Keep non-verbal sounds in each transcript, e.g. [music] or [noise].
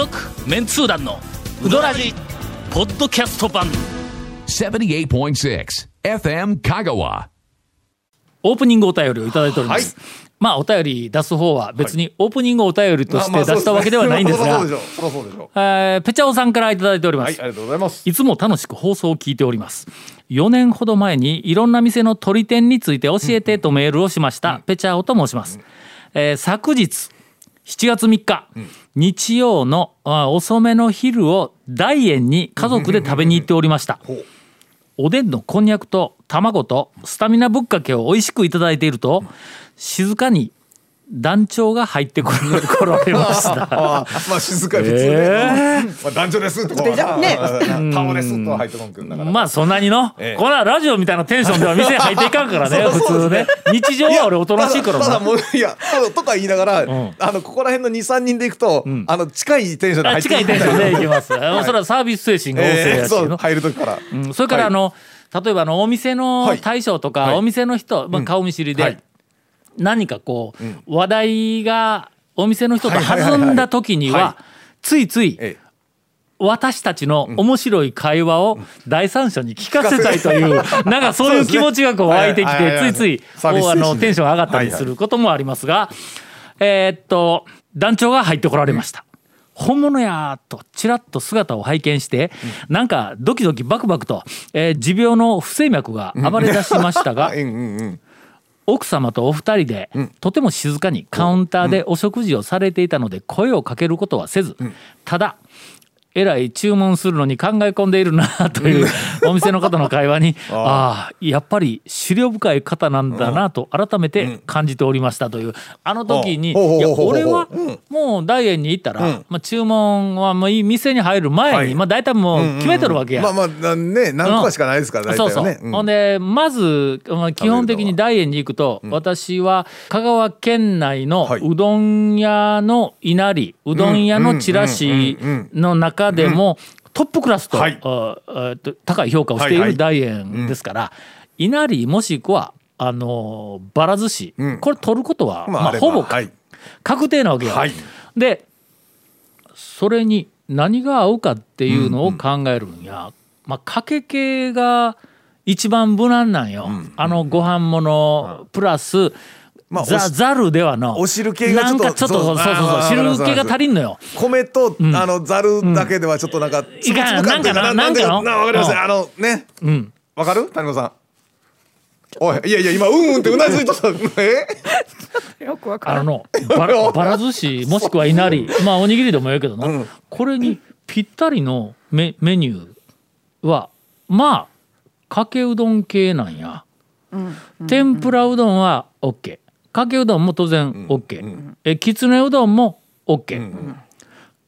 続メンツー団のウドラジポッドキャスト版。78.6 FM Kagawa. オープニングお便りをいただいております、まあお便り出す方は別にオープニングお便りとして出したわけではないんですが、そうでしょうそりゃそうでしょう。えーペチャオさんからいただいております、はいありがとうございます。いつも楽しく放送を聞いております。4年ほど前にいろんな店の取り店について教えてとメールをしました、ペチャオと申します。えー昨日7月3日、日曜のあ遅めの昼を大円に家族で食べに行っておりました。うおでんのこんにゃくと卵とスタミナぶっかけを美味しくいただいていると静かに団長が入ってこら来られました。[laughs] あまあ静かに普えまあ団長ですとか。じゃあねタオですとは入ってこんくんだから。まあそんなにの、ええ。これはラジオみたいなテンションでは店入っていかんからね。そう普通ね。日常は俺おとなしいからな。ただただもういやとか言いながら、ん。あのここら辺の23人で行くと、あの近いテンションで入って近いテンションでいきます、それはサービス精神が旺盛えーやしの、入る時から、うんそれからあの、例えばあのお店のはい。大将とか、はい。お店の人、まあ、顔見知りで、はい何かこう、話題がお店の人と弾んだ時には、はついついええ。私たちの面白い会話を第三者に聞かせたいという、なんかそういう気持ちがこう湧いてきて、ついついあのテンション上がったりすることもありますが、えーっと団長が入ってこられました。本物やとちらっと姿を拝見して、なんかドキドキバクバクと、えー持病の不整脈が暴れ出しましたが [laughs] うんうんうん奥様とお二人で、とても静かにカウンターでお食事をされていたので声をかけることはせず、ただえらい注文するのに考え込んでいるなというお店の方の会話に [laughs] ああやっぱり資料深い方なんだなと改めて感じておりましたという。あの時にいや俺はうん。もう大円に行ったら、まあ、注文はもういい店に入る前に、はい。まあ、大体もう決めとるわけや。まあまあなね何個かしかないですから大そうそう、ほんでまず、まあ、基本的に大円に行くと、私は香川県内のはい。うどん屋の稲荷うどん屋のチラシの中でもトップクラスと,、高い評価をしている大円ですから、稲荷もしくはあのばら寿司、ん。これ取ることは、まあほぼはい確定なわけよ。はい。でそれに何が合うかっていうのを考えるんや、まあかけ系が一番無難なんよ、あのご飯物プラス、まあざおしざるではの。お汁系がちょっとなんかちょっとそうそうそう汁系が足りんのよ。米と、あのざるだけではちょっとなんか、つぶつぶ感っていうなんかななんかのわかりますね。うん。あのね。うん。わかる？谷本さん。おいいやいや今うんうんってうなずいとった。え？[laughs] よくわからん。あのばら [laughs] ばら寿司もしくはいなりまあおにぎりでもいいけどな、これにぴったりのメメニューはまあかけうどん系なんや。天ぷらうどんは OK かけうどんも当然 OK、えきつねうどんも OK、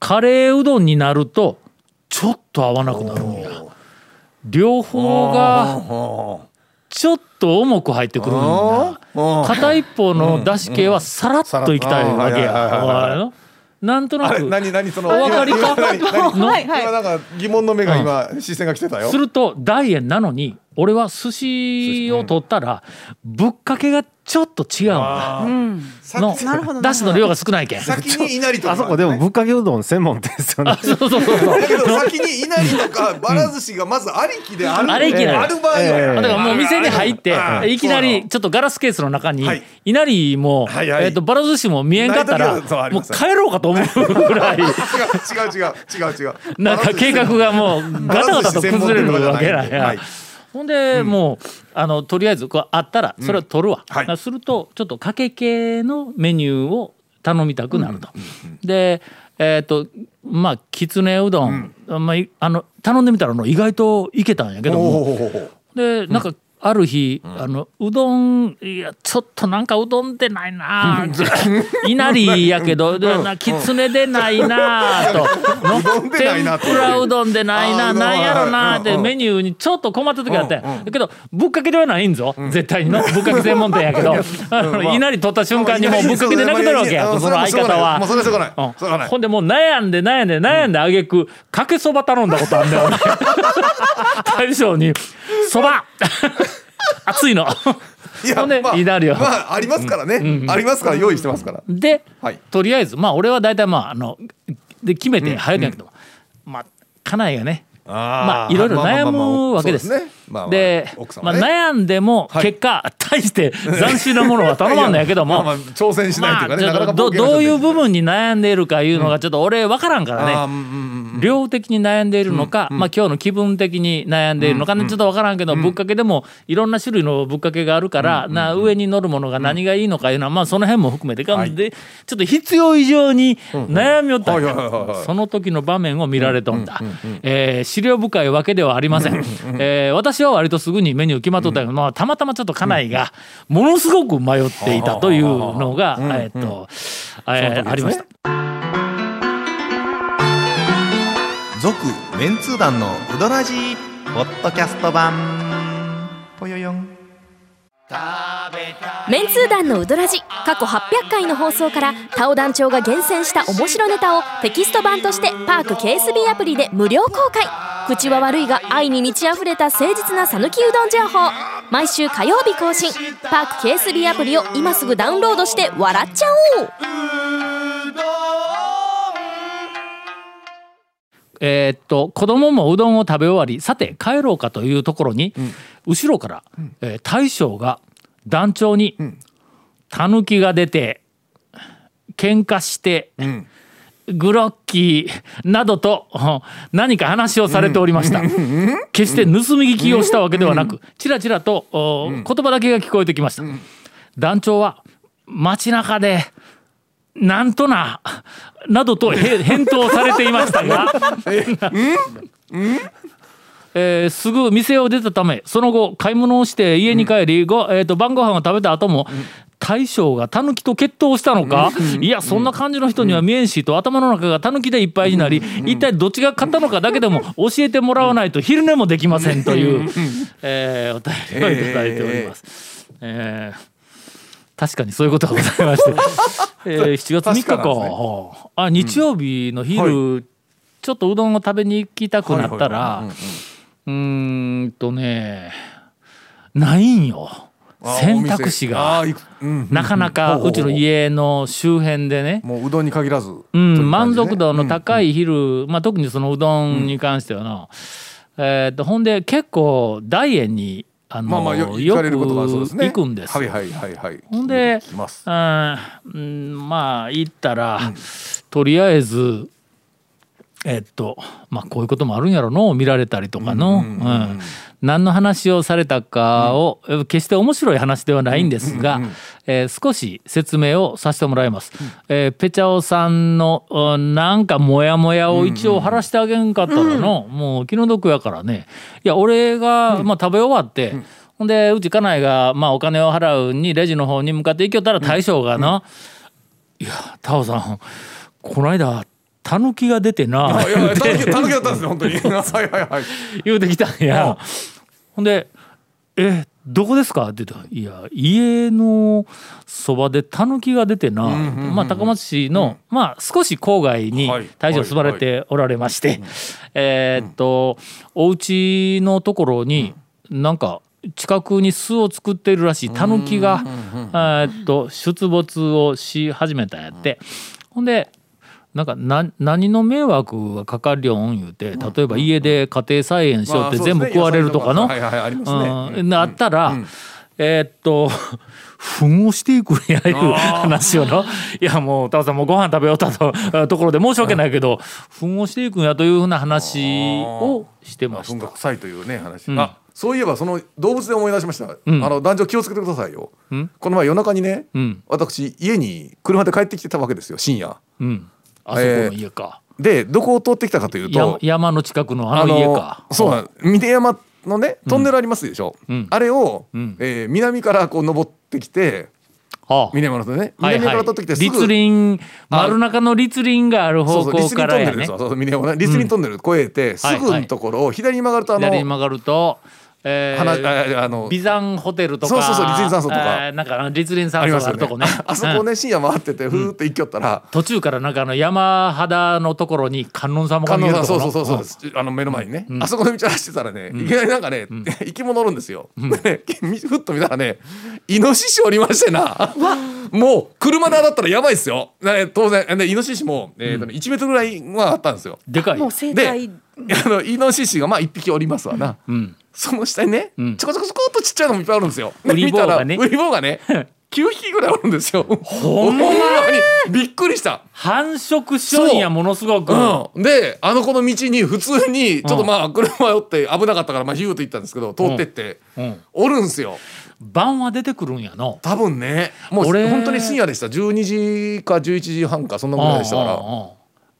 カレーうどんになるとちょっと合わなくなるんや。両方がちょっと重く入ってくるんだ。片一方のだし系はさらっといきたいわけや。なんとなく。何何そのお分かりか？[laughs] はいはい。今なんか疑問の目が今視線が来てたよ。すると大円なのに俺は寿司を取ったらぶっかけがちょっと違うんだ。うんのだしの量が少ないけん。先に稲荷とか。あそこでもぶっかけうどん専門店ですよね。そうそうそうそう。だけど先に稲荷とかばら寿司がまずありきであるありきなのある場合は。ええ。だからもう店に入っていきなりちょっとガラスケースの中にはい。稲荷もはいはい。えっとばら寿司も見えんかったらもう帰ろうかと思うぐらい。違う違う違う違う。違うなんか計画がもうガタガタと崩れるわけなんやはい。ほんでもうあのとりあえずこうあったらそれを取るわ、はい。するとちょっとかけ系のメニューを頼みたくなると。でえっ、とまあきつねうどん、まあい、あの頼んでみたらあの意外といけたんやけども。でなんかある日、あのうどんいやちょっとなんかうどんでないな [laughs] いなりやけど、でなきつねでないなと。のうどんでないなと。天ぷらうどんでないななんやろなってうん。うん。メニューにちょっと困った時あったん。やだけどぶっかけではないんぞ、絶対にのぶっかけ専門店やけど。いなり取った瞬間にもうぶっかけでなくなるわけや。うん。その相方は。ほんでもう悩んで悩んで悩んであげくかけそば頼んだことあんだよね。[laughs] 大将に「そば。[laughs] 熱いの」いほんでまあまあありますからね。ありますから用意してますから。で、はい。とりあえずまあ俺は大体まああので決めて早くやけど。も、まあ家内がねまああいろいろ悩むわけです。そうねまあまあで、まあ、ね悩んでもはい。結果、大して斬新なものは頼まんの [laughs] やけども、まあまあ挑戦しないというかね、まあなかなかどど。ういう部分に悩んでいるかいうのがちょっと俺分からんからね、あーうんうんうん量的に悩んでいるのか、まあ今日の気分的に悩んでいるのかね、ちょっと分からんけど、ぶっかけでもいろんな種類のぶっかけがあるから、な上に乗るものが何がいいのかいうのは、まあその辺も含めて、でちょっと必要以上に悩みよったんや。はいはいはいはいその時の場面を見られとんだ、えー資料深いわけではありません、えー私は割とすぐにメニュー決まっとったけど、まあ、たまたまちょっと家内がものすごく迷っていたというのが、えーっと、えーありました。続メンツー団のウドラジーポッドキャスト版。ぽよよん。メンツー団のウドラジ過去800回の放送からタオ団長が厳選した面白ネタをテキスト版としてパーク KSB アプリで無料公開口は悪いが愛に満ち溢れた誠実な讃岐うどん情報。毎週火曜日更新。パーク KSB アプリを今すぐダウンロードして笑っちゃおう。えーっと子供もうどんを食べ終わり。さて帰ろうかというところに、後ろから、えー大将が団長に「たぬきが出て喧嘩して、グロッキーなどとうん [laughs] 何か話をされておりました。決して盗み聞きをしたわけではなくちらちらとお言葉だけが聞こえてきました。団長は街中でなんとななどとへ返答されていましたが [laughs] えーすぐ店を出たためその後買い物をして家に帰り、ごえー、と晩ご飯を食べた後も、大将がタヌキと決闘したのか、いやそんな感じの人には見えんしと頭の中がタヌキでいっぱいになり、一体どっちが勝ったのかだけでも [laughs] 教えてもらわないと昼寝もできませんという、えーお便りをいただいております。えー。確かにそういうことがございまして、[laughs] えー、7月3日か。ね。あ日曜日の昼、ちょっとうどんを食べに行きたくなったら、はいはいはい。うんうん。うーんとねないんよ選択肢がなかなかほうちの家の周辺でね。もううどんに限らず、うん、満足度の高い昼、まあ、特にそのうどんに関してはな、えーとほんで結構大円にあの、まあまあよよく行くんです。はいはいはいはい。ほんでうんうんまあ行ったら、とりあえずえっとまあこういうこともあるんやろの見られたりとかの、うん何の話をされたかを、え決して面白い話ではないんですが、えー少し説明をさせてもらいます。えーペチャオさんのうんなんかモヤモヤを一応晴らしてあげんかったらの、もう気の毒やからね。いや俺が、まあ、食べ終わって、ほんでうち家内が、まあ、お金を払うにレジの方に向かって行きよったら大将がな「いやタオさんこの間タヌキが出てな」あいやいやたぬきたぬきだったんですね [laughs] 本当に。[laughs] はいはいはい。言うてきたんや。ほんで「えどこですか?」って言ったら「いや家のそばでタヌキが出てな、まあ、高松市の、まあ、少し郊外にはい。大将住まれておられまして、えーっとお家のところになんか近くに巣を作っているらしいタヌキがえーっと出没をし始めたんやって。ほんでなんかな何の迷惑がかかるよん言うて例えば家で家庭菜園しようって全部食われるとかの、あったら、えーっと糞をしていくんやいう話をの？いやもうタオさんもうご飯食べよったと [laughs] ところで申し訳ないけど糞をしていくんやというふうな話をしてました。臭いというね話、あそういえばその動物で思い出しました、ん。あの男女気をつけてくださいよ、この前夜中にね、うん。私家に車で帰ってきてたわけですよ深夜。うん、あそこの家か、でどこを通ってきたかという山と山の近くのあの家か。そうなん峰山のねトンネルありますでしょ、うん。あれを、ん。えー南からこう登ってきてはあ。峰山のとねはいはい。南から通ってきてすぐ、立林丸中の立林がある方向からやね。林トンネルですよそうそう峰山ね立林トンネル越えて、すぐのところを左に曲がるとあの、左に曲がると、え花ー、ああのホテルとか。そうそうそう立林山荘とか。えーなんか立林山荘があるとこね。あ [laughs] そこうんね。深夜回っててふーって行きよったら、途中からなんかあの山肌のところに観音様が観見えるとこ音さんそうそうろそうそうあの目の前にね、あそこの道走ってたらね、いきなりなんかね、生き物おるんですよ、で [laughs] ねふっと見たらねイノシシおりましてな。もう車で当たったらやばいですよ。ね当然。でイノシシも、えーとね1メートルぐらいはあったんですよ。でかい。もう生で態あのイノシシがまあ1匹おりますわな、うんその下にね、ん。ちょこちょこちょこっとちっちゃいのもいっぱいあるんですよ。ね。見たらウリ坊がね、9匹ぐらいおるんですよ。ほんまに。びっくりした。繁殖しよんやものすごく、う。ん、であのこの道に普通にちょっとまあ車寄って危なかったからまあヒューと行ったんですけど通ってって、うん。おるんすよ。晩は出てくるんやの多分ね。もう俺。本当に深夜でした。12時か11時半かそんなぐらいでしたから。うんうんうん。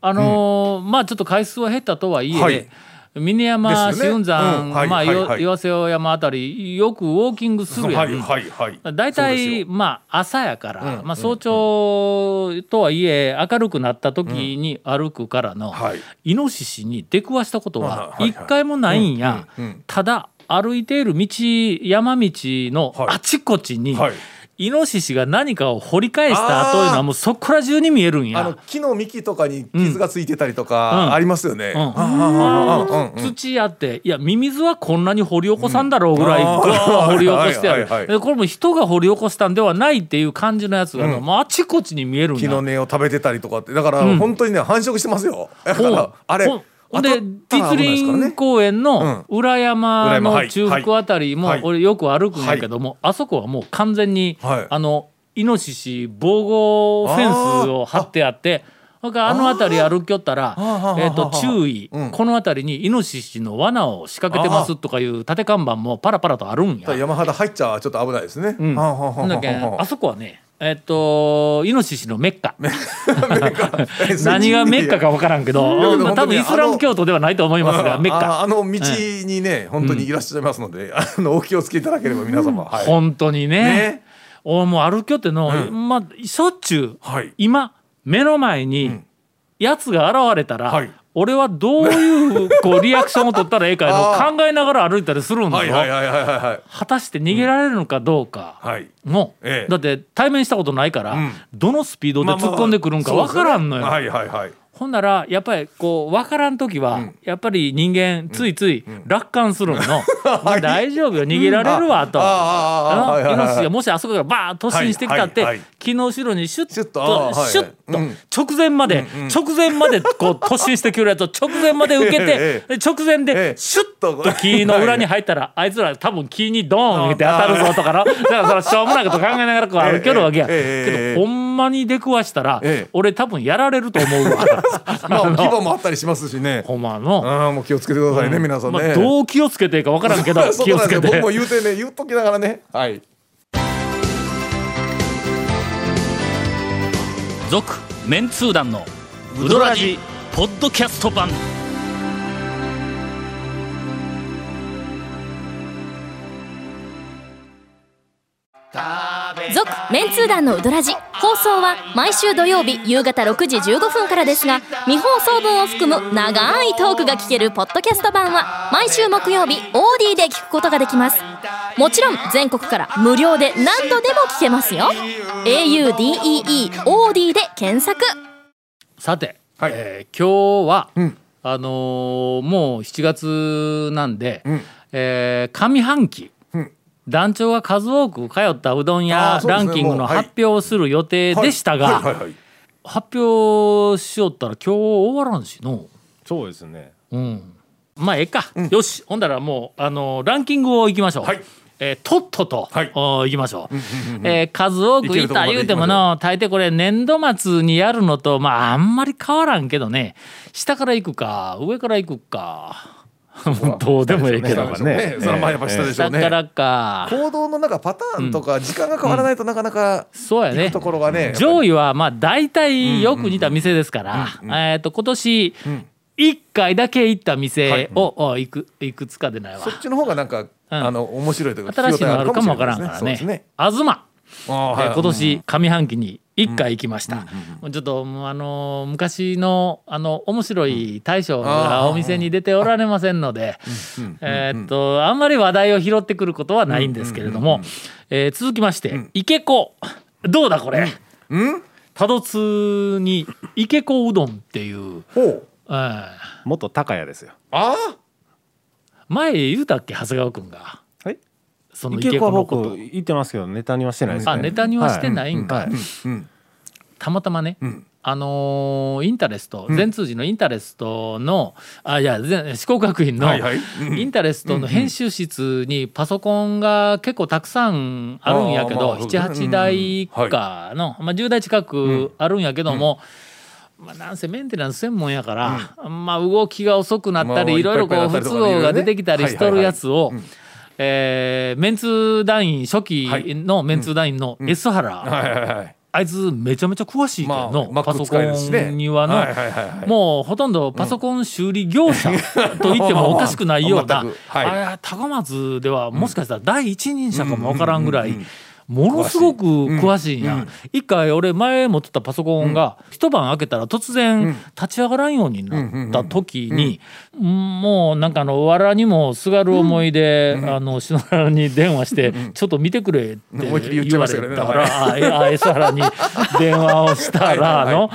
あのーまあちょっと回数は減ったとはいえ、はい峰山紫雲山、まあ、岩瀬山あたりよくウォーキングするやん、はいはいはい。大体よ。まあ朝やから、うんまあ、早朝とはいえ明るくなった時に歩くからの、はい。イノシシに出くわしたことははいはいはい。一回もないんや、ただ歩いている道山道のはい。あちこちに、はいイノシシが何かを掘り返したというのはもうそこら中に見えるんや。あの木の幹とかに傷がついてたりとうん。かありますよね、土やっていやミミズはこんなに掘り起こさんだろうぐらい掘り起こしてあはいはいはい。る。でこれも人が掘り起こしたんではないっていう感じのやつが、もうあちこちに見えるんや。木の根を食べてたりとかって。だからうん。本当にね繁殖してますよ。だからあれで当たったら栗危ないですからね。林公園の裏山の中腹あたりもはい俺よく歩くんやけども、あそこはもう完全に、はい。あのイノシシ防護フェンスを張ってあってそれからあの辺り歩きよったらあ、えー、と注意、うん。この辺りにイノシシの罠を仕掛けてますとかいう縦看板もパラパラとあるんや。山肌入っちゃちょっと危ないですね、うん。だけはああそこはねえっとイノシシのメッカ。[laughs] 何がメッカか分からんけど、まあ、多分イスラム教徒ではないと思いますがメッあカ。あの道にね、本当にいらっしゃいますので、あのお気をつけいただければ皆様、はい、本当にね。ね。おもう歩きよっての、うん。まあしょっちゅうはい。今目の前にん。やつが現れたら、はい俺はどういうこうリアクションを取ったらええかの [laughs] 考えながら歩いたりするんだよ、果たして逃げられるのかどうかはいの、ええ。だって対面したことないから、ん。どのスピードで突っ込んでくるんか分からんのよ。ほんならやっぱりこう分からん時は、ん。やっぱり人間ついつい楽観するの、[laughs] まあ大丈夫よ逃げられるわと。イノシシがもしあそこからバーッと突進してきたって、木の後ろにシュッとシュッとうん。直前まで、直前までこう突進してくるやつを直前まで受けて、[laughs] 直前えでえシュッとと。木の裏に入ったら、あいつら多分木にドーンって当たるぞとかのだからそれしょうもないこと考えながらこう歩けるわけや、けどほんまに出くわしたら、ええ。俺多分やられると思うわ。[laughs] まあ規模もあったりしますしね。ほんまの。ああもう気をつけてくださいね、皆さんね、まあ、どう気をつけていいか分からんけど [laughs] 気をつけて。僕も言うてね言っときながらね。はい。続メンツー団のウドラジポッドキャスト版続メンツー団のウドラジ放送は毎週土曜日夕方6時15分からですが未放送分を含む長いトークが聞けるポッドキャスト版は毎週木曜日オーディで聞くことができます。もちろん全国から無料で何度でも聞けますよ。AUDEE オーディで検索。さて、はい。えー今日は、ん。あのーもう7月なんで、ん。えー上半期、ん団長が数多く通ったうどんあ屋ランキングの発表をする予定でしたが、発表しよったら今日終わらんしの。そうですね。うん、まあええか、よし。ほんだらもうあのランキングをいきましょう、はい。えーとっとと、はい。おいきましょう,、えー数多くいた言うてもの大抵これ年度末にやるのとまああんまり変わらんけどね。下から行くか上から行くかどうでもええけど、ね。ね。それはまあやっぱ下でしょうね、下からか。行動のなんかパターンとか時間が変わらないとなかなかそうやね。行くところがね上位はまあ大体よく似た店ですから、えー、と今年1回だけ行った店を、おいくいくつかでないわ。そっちの方がなんか、あの面白いというか新しいのあるかもわからんからね。そうですね。東、今年上半期に1回行きました、もうちょっとあのー昔のあの面白い大将がお店に出ておられませんので、えーっとあんまり話題を拾ってくることはないんですけれども、えー続きまして、池子どうだこれ、うん多度津に池子うどんっていう、ほう。えー。元高谷ですよ。あ前言うたっけ？長谷川君が。はいその池子のこと。僕言ってますけどネタにはしてないですね。あネタにはしてないんか、はいたまたまね、あのーインタレスト全通寺のインタレストのあいや全四国学院のはいはい。うん。インタレストの編集室にパソコンが結構たくさんあるんやけどあーまあそうですね。78台かの、まあ、10台近くあるんやけども。まあ、なんせメンテナンス専門やから、まあ、動きが遅くなったり、まあいろいろこう不都合が出てきたりしとるやつをはいはいえーメンツ団員初期のメンツ団員の S 原、あいつめちゃめちゃ詳しい。けどの、まあパソコンにはの、はいはいはいはい。もうほとんどパソコン修理業者と言ってもおかしくないような、[laughs] はい。あれ高松ではもしかしたら第一人者かもわからんぐらい。ものすごく詳しい。んや、一回俺前持ってたパソコンが一晩開けたら突然立ち上がらんようになった時にもうなんかあの藁にもすがる思いで、あの篠原に電話してちょっと見てくれって言われたから、S 原に電話をしたらの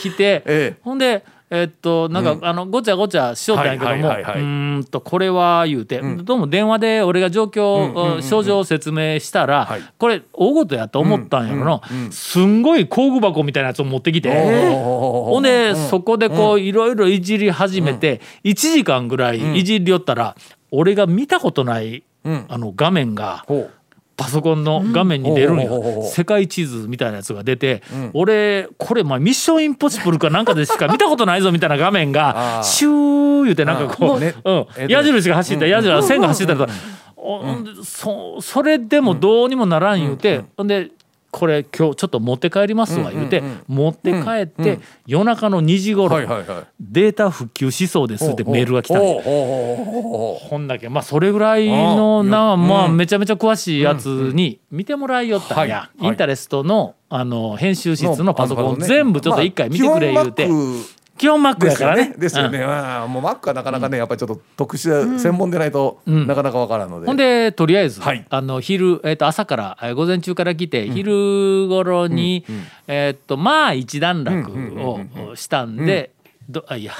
来て、ええ。ほんでえっとなんか、あのごちゃごちゃしよったんやけども、うーんとこれは言うて、どうも電話で俺が状況、症状を説明したら、はい。これ大事やと思ったんやろな、すんごい工具箱みたいなやつを持ってきて。ほんで、そこでこういろいろいじり始めて、1時間ぐらいいじりよったら、俺が見たことない、あの画面がほうパソコンの画面に出るんよ世界地図みたいなやつが出て、俺これまあミッションインポッシブルかなんかでしか見たことないぞみたいな画面がシュー言うてなんかこう、ねうん。えっと矢印が走った矢印線が走ったりとん。でそそれでもどうにもならん言うて、ほんでこれ今日ちょっと持って帰りますわ言うて、持って帰って、夜中の2時頃、データ復旧しそうですってメールが来たんよほんだけまあそれぐらいのなあまあうん。めちゃめちゃ詳しいやつに見てもらいよったんや、インタレストのあの編集室のパソコン全部ちょっと一回見てくれ言うて、まあ基本ですよやからね。ね。ですよね。まあもう Mac はなかなかねやっぱりちょっと特殊専門でないとなかなかわからんので。ほんでとりあえず、はい。あの昼、えー、と朝から、えー午前中から来て、昼頃に、えっ、とまあ一段落をしたんで、どあいや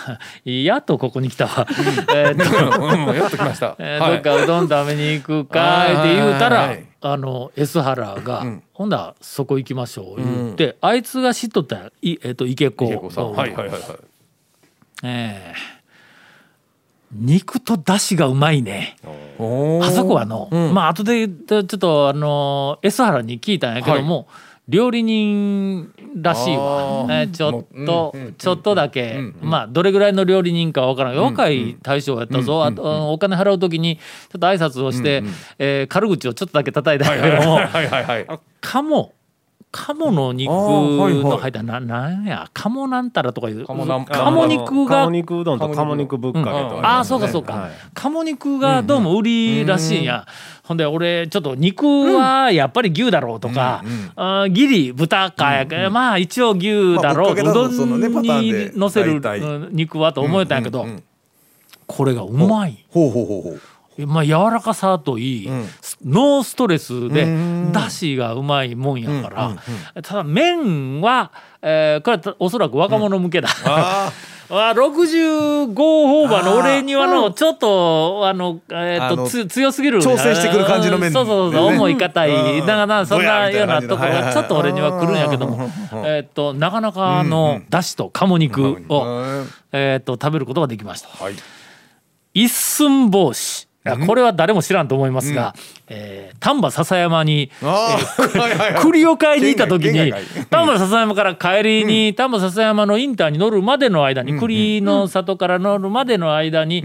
やっとここに来たわ。えっとうん。やっときました。[laughs] えーはいどっかうどん食べに行くかはい。って言うたら、はいはいあの S 原が、ほんだらそこ行きましょう言って、あいつが知っとったい、えー、と池子池子さん。はいはいはいはい。えー肉と出汁がうまいね。あそこはの、まあ後でちょっとあの S 原に聞いたんやけども、料理人らしいわ。えーちょっと、うんうんちょっとだけ、まあどれぐらいの料理人かわからん。若い大将やったぞ、あとお金払う時にちょっと挨拶をして、えー軽口をちょっとだけ叩いたけども、はいはいはい。鴨鴨の肉あーはいはい。の入ったななんや鴨なんたらとかいう鴨肉が鴨肉うどんと鴨肉ぶっかけとりああますねそうかそうか、はい。鴨肉がどうも売りらしいんや、ほんで俺ちょっと肉はやっぱり牛だろうとか、あーギリ豚かやけ、まあ一応牛だろう、まあうどんに乗せる肉はと思えたんやけど、うんうんうん。これがうまい。ほうほうほうほう。まあ柔らかさといい、ノーストレスでだしがうまいもんやから、ただ麺は、えーこれはおそらく若者向けだ。あ [laughs] あ65オーバーの俺にはのちょっとあのえーっとつ強すぎる挑戦してくる感じの麺。そうそうそうでね重い硬いうん。だからそんなようなとこがちょっと俺には来るんやけどもえーっとなかなかのだしと鴨肉をうんえーっと食べることができました。はい。一寸法師これは誰も知らんと思いますが、えー丹波篠山にああ、はいはいはい。栗を買いに行った時に丹波篠山から帰りに丹波篠山のインターに乗るまでの間に栗の里から乗るまでの間に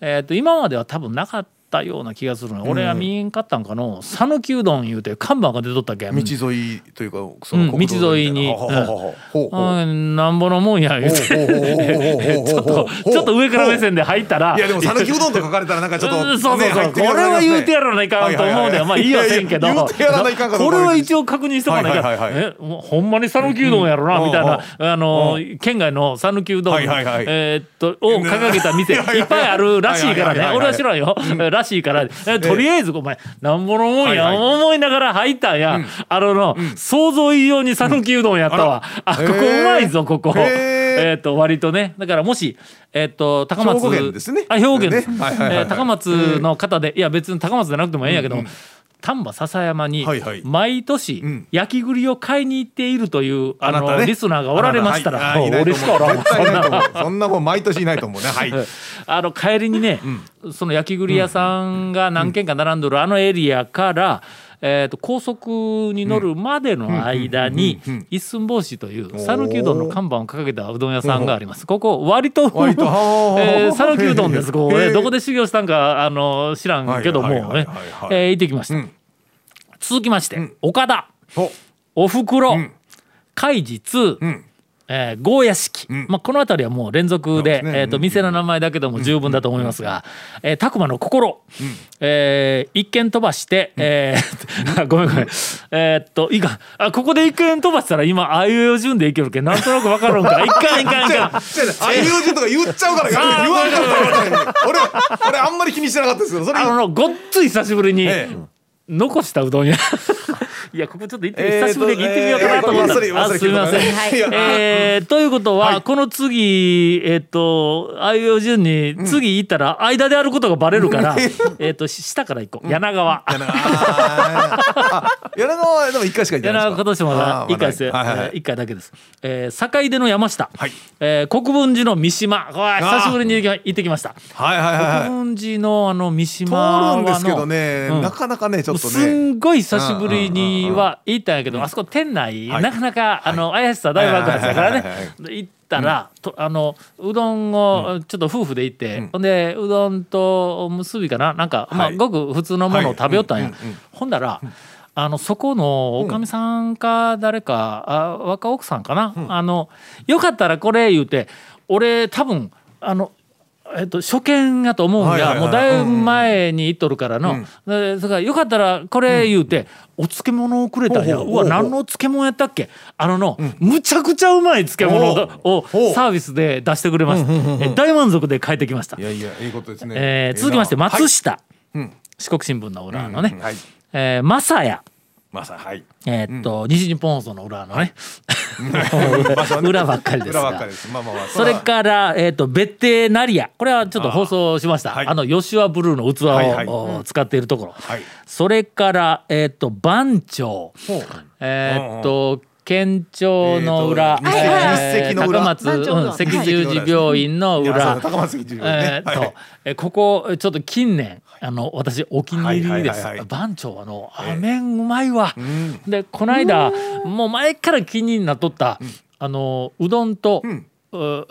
えーと今までは多分なかったような気がするの俺は見えんかったんかの讃岐うどん言うて看板が出とったけ？ん道沿いというかそうん国道道沿いに。ほうんなんぼのもんや言うて。ちょっとちょっと上から目線で入ったら。いやでも讃岐うどんと書かれたらなんかちょっとうんそうそうそう、ねこれは言うてやるらないかんと思うんだよ、まあいいやせんけど。これは一応確認しとかないはいはいはい。えもうほんまに讃岐うどんやろな、うんみたいな、うん。あの県外の讃岐うどん、えーっとを掲げた店。[laughs] いっぱいあるらしいからね。俺は知らんよ、らしいからえとりあえずお前なんぼのもんや、思いながら入ったんや、あのの、想像以上に讃岐うどんやったわ、あここうまいぞここ。え。ーっと割とね。だからもしえーっと高松。兵庫県ですね。あ兵庫県です、ね。はいはいはいはい。えー高松の方でいや別に高松じゃなくてもええんやけど、丹波篠山に毎年ん。焼き栗を買いに行っているというあのリスナーがおられましたら、俺しかおらん。そんなもん毎年いないと思うね。はい [laughs] あの帰りにね、その焼き栗屋さんが何軒か並んどるあのエリアから、えー、と高速に乗るまでの間に一寸法師という讃岐うどんの看板を掲げたうどん屋さんがあります。ここ割と割と [laughs] えー讃岐うどんです。ここねどこで修行したんかあの知らんけどもね行ってきました。うん。続きまして、岡田。お。おふくろ、ん。海事2、んえー、ゴーヤ式、まあ、この辺りはもう連続でね。えー、と店の名前だけでも十分だと思いますが「えーたくまの心」えー一見飛ばして、えー [laughs] ごめんごめん。えーっといいか。あここで一見飛ばしたら今あいうえお順でいけるけんなんとなく分かるんか。[laughs] いかんいかんいかん。ああいう順とか言っちゃうから。言わんかっ俺俺あんまり気にしてなかったですけどそれ。あのごっつい久しぶりにええ。残したうどん屋いやここちょっと行ってみ久しぶりに行ってみようかなと思った。えーすみません、えーということは、はい。この次えっ、とあいうえお順に次行ったら間であることがバレるから、[laughs] えっとし下から行こう、柳川。柳川。はでも一回しか行って柳ないですか？川今年まだあー1回です、はいは回だけです、えー坂出の山下、はい。えー国分寺の三島。久しぶりに行ってきました。はいはいはいはい。国分寺のあの三島通はるんですけどのね、うん。なかなかねちょっとすねんごい久しぶりには行ったんやけど、あそこ店内、はい。なかなかあの怪しさ大爆発だからね。行ったら、とあのうどんをちょっと夫婦で行って、ほんでうどんとおむすびかな？なんか、まあ、はい。ごく普通のものを食べよったんや、ほんだらあのそこのおかみさんか誰か、あ若奥さんかな、あのよかったらこれ言うて俺多分あのえっと、初見やと思うんや、もうだいぶ前に行っとるからの、でそれからよかったらこれ言うて、お漬物をくれたんや、うわ何の漬物やったっけ？あのの、むちゃくちゃうまい漬物をサービスで出してくれました、え大満足で帰ってきました。い、やいやいいことですね、えー続きましてはい松下、うん。四国新聞の裏のね、えー、マサヤまさはい。えーっと、西日本放送の裏のね、[laughs] 裏ばっかりです。がそれから、えー、と別邸ナリア。これはちょっと放送しました。あ,、のヨシュアブルーの器を、はいはい。お使っているところ、はい。それから、えー、と番長。ほう。えーっと県庁の裏、えーとはいはい。えー一石の裏高松、赤十字病院の裏えーっと、えここちょっと近年あの私お気に入りです、番長あのあ麺うまいわ、でこの間もう前から気になっとった、あのうどんと、う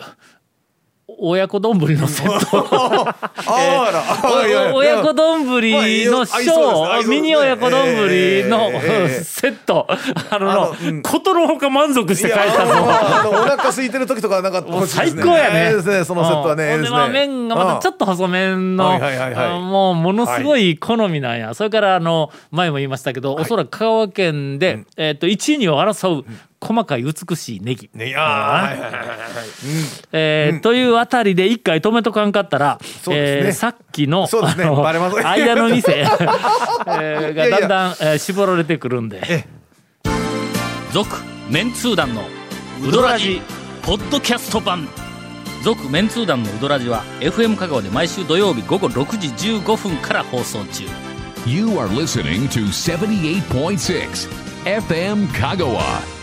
親子丼のセット。[laughs] 親子丼のまあいいよ。合いそうです合い小そうですね。ミニ親子丼のええセット。あのあのとのほか満足して帰ったお腹空いてる時とかなんか最高やね。そのセットはね麺がまたちょっっと細麺の、もうものすごい好みなんや。それからあの前も言いましたけど、おそらく香川県で、えっ、と1位にを争う細かい美しいネギ。ねあーはいはいはいはい。えーというあたりで一回止めとかんかったら、そうですね。えーさっきのそうですね。あのバレます。間の店、[laughs] えーがだんだん、えー絞られてくるんで。続メンツー団のウドラジポッドキャスト版。続メンツー団のウドラジは FM 香川で毎週土曜日午後6時15分から放送中。You are listening to 78.6 FM Kagawa.